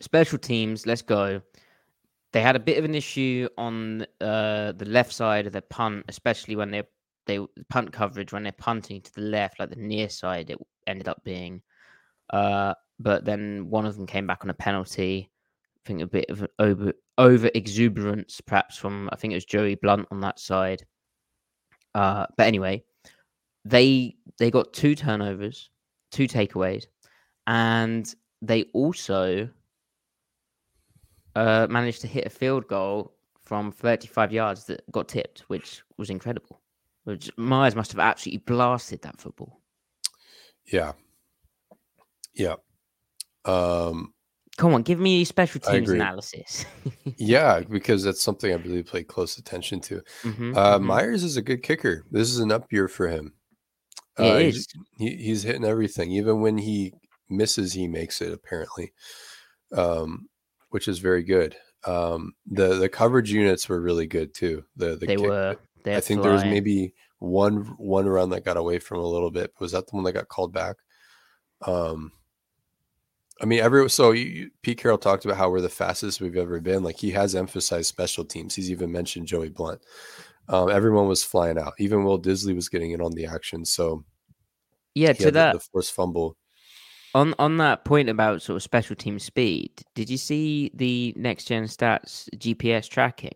special teams. Let's go. They had a bit of an issue on uh, the left side of their punt, especially when they they punt coverage when they're punting to the left, like the near side. It ended up being, uh, but then one of them came back on a penalty. I think a bit of an over over exuberance, perhaps from I think it was Joey Blount on that side. Uh, but anyway, they they got two turnovers, two takeaways, and they also uh, managed to hit a field goal from 35 yards that got tipped, which was incredible. Which Myers must have absolutely blasted that football. Yeah. Yeah. Um, Come on, give me special teams analysis. yeah, because that's something I really pay close attention to. Mm-hmm, uh, mm-hmm. Myers is a good kicker. This is an up year for him. Uh, it is. He, he's hitting everything. Even when he misses, he makes it apparently, um, which is very good. Um, the the coverage units were really good too. The the they kick, were. I think flying. there was maybe one one run that got away from a little bit. Was that the one that got called back? Um, I mean, every so you, Pete Carroll talked about how we're the fastest we've ever been. Like he has emphasized special teams. He's even mentioned Joey Blount. Um, everyone was flying out. Even Will Dissly was getting in on the action. So yeah, to that the, the forced fumble. On on that point about sort of special team speed, did you see the next gen stats GPS tracking?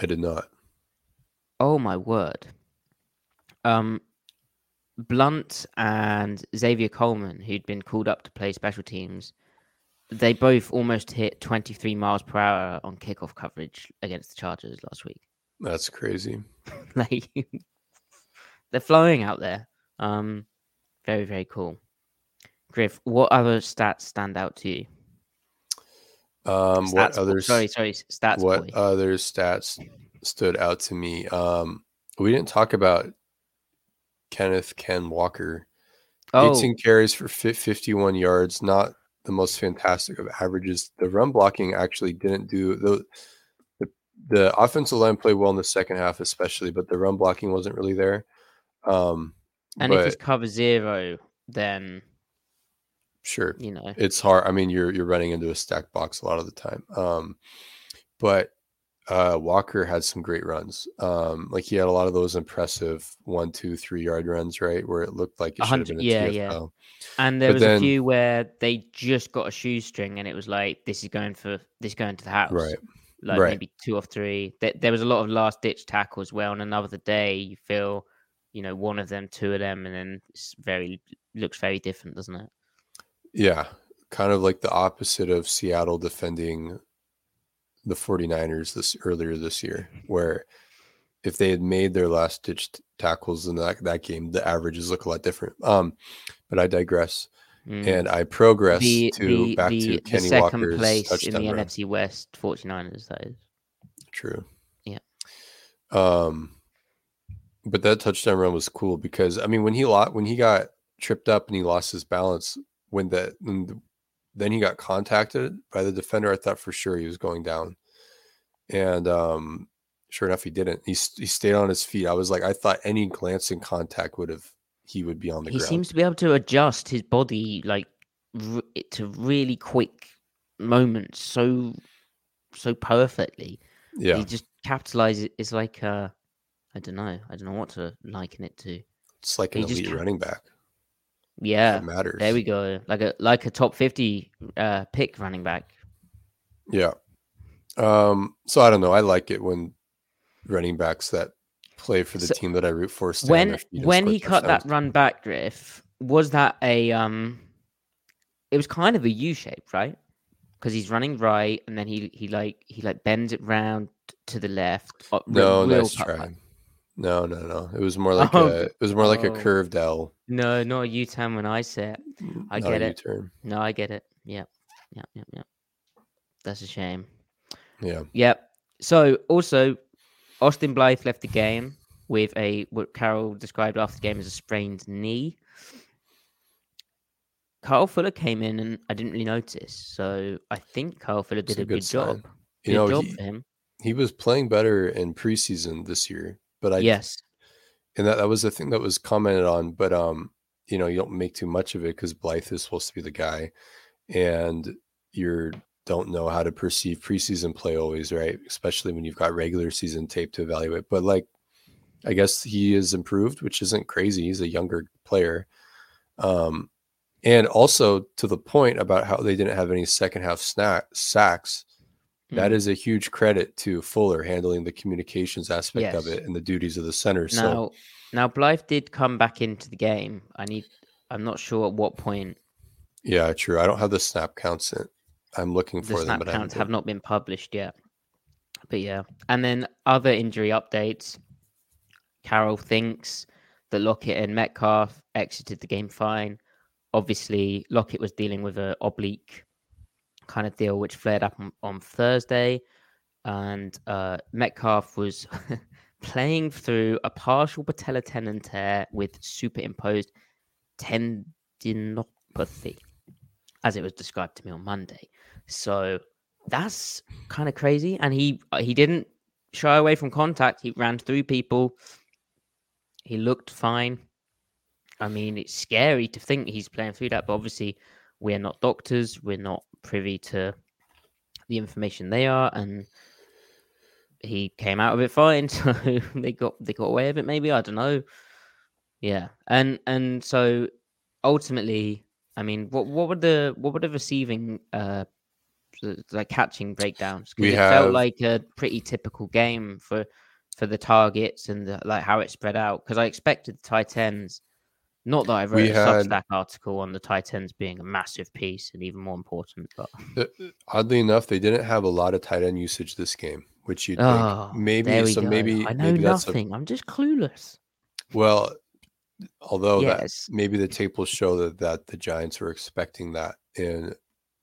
I did not. Oh my word. Um Blount and Xavier Coleman, who'd been called up to play special teams, they both almost hit 23 miles per hour on kickoff coverage against the Chargers last week. That's crazy. like they're flying out there. Um, very very cool. Griff, what other stats stand out to you? Um, stats what other sorry sorry stats? What boy. other stats stood out to me? Um, we didn't talk about Kenneth Ken Walker. Oh. 18 carries for 51 yards, not the most fantastic of averages. The run blocking actually didn't do the the, the offensive line played well in the second half, especially, but the run blocking wasn't really there. Um, and but, if it's cover zero, then sure, you know it's hard. I mean, you're you're running into a stack box a lot of the time. Um, but uh, Walker had some great runs. Um, like he had a lot of those impressive one, two, three yard runs, right, where it looked like it should have been a yeah, TFL. yeah. And there but was then, a few where they just got a shoestring, and it was like this is going for this going to the house, right? Like right. maybe two or three. There, there was a lot of last ditch tackles. Well, on another day, you feel, you know, one of them, two of them, and then it's very looks very different, doesn't it? Yeah, kind of like the opposite of Seattle defending the 49ers this earlier this year, where if they had made their last ditch tackles in that, that game, the averages look a lot different. Um, but I digress. Mm. And I progress the, to the, back the, to Kenny the second Walker's place in the run. NFC West 49ers, that is. True. Yeah. Um, but that touchdown run was cool because I mean when he lost when he got tripped up and he lost his balance when the, when the then he got contacted by the defender. I thought for sure he was going down, and um, sure enough, he didn't. He he stayed on his feet. I was like, I thought any glancing contact would have he would be on the ground. he ground. seems to be able to adjust his body like r- to really quick moments so so perfectly. Yeah, he just capitalizes. It's like uh, I don't know. I don't know what to liken it to. It's like an he elite running back. Yeah, it matters. There we go. Like a like a top fifty uh, pick running back. Yeah. Um. So I don't know. I like it when running backs that play for the so team that I root for. when when he cut that run back Griff, was that a um? It was kind of a U shape, right? Because he's running right, and then he he like he like bends it round to the left. Uh, no, nice try. No, no, no. It was more oh, like oh, a it was more like oh. a curved L. No, not a U turn when I say it. I not get it. U-turn. No, I get it. Yep. Yep. Yep. Yep. That's a shame. Yeah. Yep. So also Austin Blythe left the game with a what Carroll described after the game as a sprained knee. Kyle Fuller came in and I didn't really notice. So I think Kyle Fuller did a, a, good, good job. You good know, job he, for him. He was playing better in preseason this year. But I yes, and that, that was the thing that was commented on. But um, you know, you don't make too much of it because Blythe is supposed to be the guy, and you don't know how to perceive preseason play always, right? Especially when you've got regular season tape to evaluate. But like, I guess he is improved, which isn't crazy. He's a younger player. Um, and also to the point about how they didn't have any second half snack sacks, mm. that hmm. is a huge credit to Fuller handling the communications aspect yes. of it and the duties of the center. Now, so now Blythe did come back into the game. I need. I'm not sure at what point. Yeah, true. I don't have the snap counts. In. I'm looking the for snap them, but counts have not been published yet. But yeah, and then other injury updates. Carroll thinks that Lockett and Metcalf exited the game fine. Obviously, Lockett was dealing with an oblique kind of deal, which flared up on, on Thursday, and uh, Metcalf was playing through a partial patella tendon tear with superimposed tendinopathy, as it was described to me on Monday. So that's kind of crazy. And he uh, he didn't shy away from contact. He ran through people. He looked fine. I mean, it's scary to think he's playing through that, but obviously, we're not doctors. We're not privy to the information they are, and he came out of it fine. So they got they got away with it. Maybe I don't know. Yeah, and and so ultimately, I mean, what what were the what were the receiving uh like catching breakdowns? Because it have... felt like a pretty typical game for for the targets and the, like how it spread out. Because I expected the tight ends. Not that I wrote we a had... Substack article on the tight ends being a massive piece and even more important, but oddly enough, they didn't have a lot of tight end usage this game which you oh, think maybe so go. maybe I know maybe nothing. A, I'm just clueless. Well, although yes. that maybe the tape will show that that the Giants were expecting that in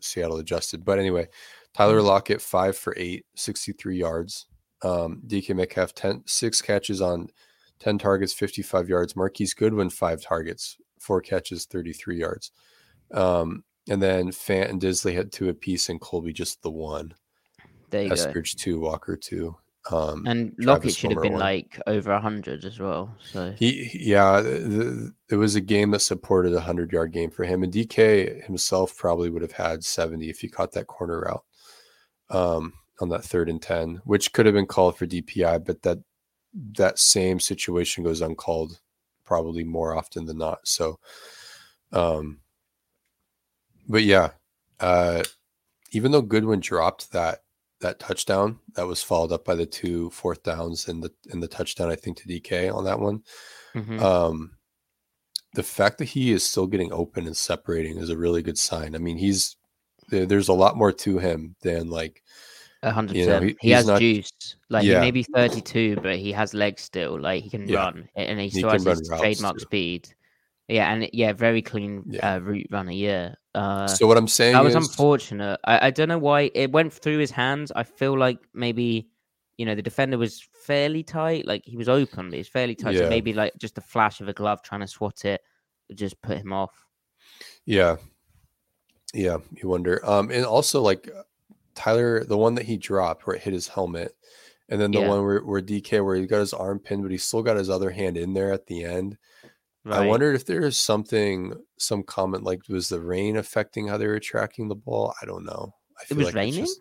Seattle adjusted. But anyway, Tyler mm. Lockett five for eight, 63 yards. Um, DK Metcalf 10, six catches on 10 targets, 55 yards. Marquise Goodwin, five targets, four catches, 33 yards. Um, and then Fant and Dissly had two apiece, and Colby just the one. There you Eskridge go. two, Walker two. Um, and Lockett should have been one. like over hundred as well. So he, yeah, the, it was a game that supported a hundred yard game for him, and DK himself probably would have had seventy if he caught that corner route um, on that third and ten, which could have been called for DPI, but that that same situation goes uncalled probably more often than not. So, um, but yeah, uh, even though Goodwin dropped that that touchdown that was followed up by the two fourth downs and the and the touchdown I think to DK on that one. Mm-hmm. Um, the fact that he is still getting open and separating is a really good sign. I mean, he's there's a lot more to him than like hundred percent. He, he has not, juice. Like yeah. he may be 32, but he has legs still. Like he can yeah. run, and he still he has his trademark speed. Yeah, and yeah, very clean yeah. uh, route runner. Yeah. Uh, so what I'm saying that was unfortunate. I, I don't know why it went through his hands. I feel like maybe you know the defender was fairly tight. Like he was open, but he's fairly tight. Yeah. So maybe like just a flash of a glove trying to swat it just put him off. Yeah. Yeah, you wonder. Um, and also like Tyler, the one that he dropped where it hit his helmet, and then the yeah. one where, where DK where he got his arm pinned, but he still got his other hand in there at the end. Right. I wondered if there is something, some comment like, was the rain affecting how they were tracking the ball? I don't know. I feel it was like raining. Just,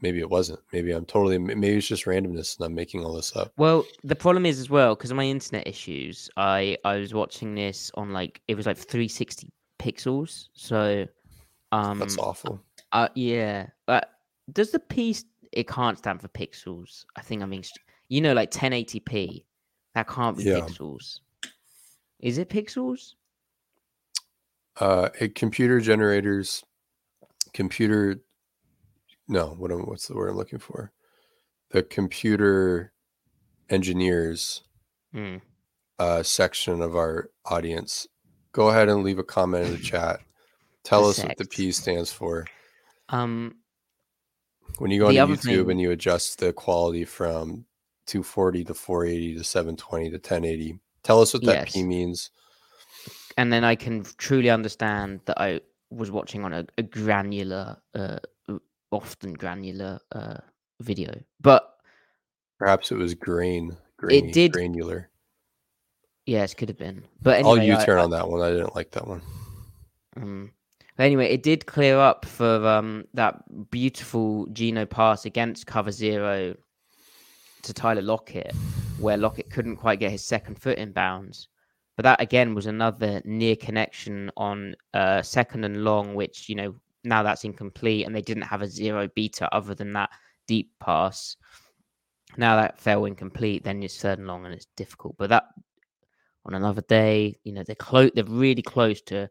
maybe it wasn't. Maybe I'm totally. Maybe it's just randomness, and I'm making all this up. Well, the problem is as well because of my internet issues. I I was watching this on like it was like 360 pixels. So, um, that's awful. Uh, yeah. But does the piece? It can't stand for pixels. I think I mean, you know, like 1080p. That can't be yeah. pixels. Is it pixels? Uh, computer generators, computer. No, what am, what's the word I'm looking for? The computer engineers mm. uh, section of our audience. Go ahead and leave a comment in the chat. Tell the us what the P stands for. Um, when you go on YouTube thing... and you adjust the quality from 240 to 480 to 720 to 1080 Tell us what that yes. P means. And then I can truly understand that I was watching on a, a granular, uh, often granular uh, video. But perhaps it was grain. Grainy, it did granular. Yes, could have been. But anyway, I'll U turn on that one. I didn't like that one. Um, But anyway, it did clear up for um, that beautiful Geno pass against cover zero to Tyler Lockett, where Lockett couldn't quite get his second foot in bounds. But that again was another near connection on uh, second and long, which you know now that's incomplete, and they didn't have a zero beater other than that deep pass. Now that fell incomplete, then it's third and long, and it's difficult. But that on another day, you know they're close. They're really close to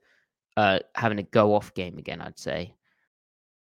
uh, having a go off game again. I'd say.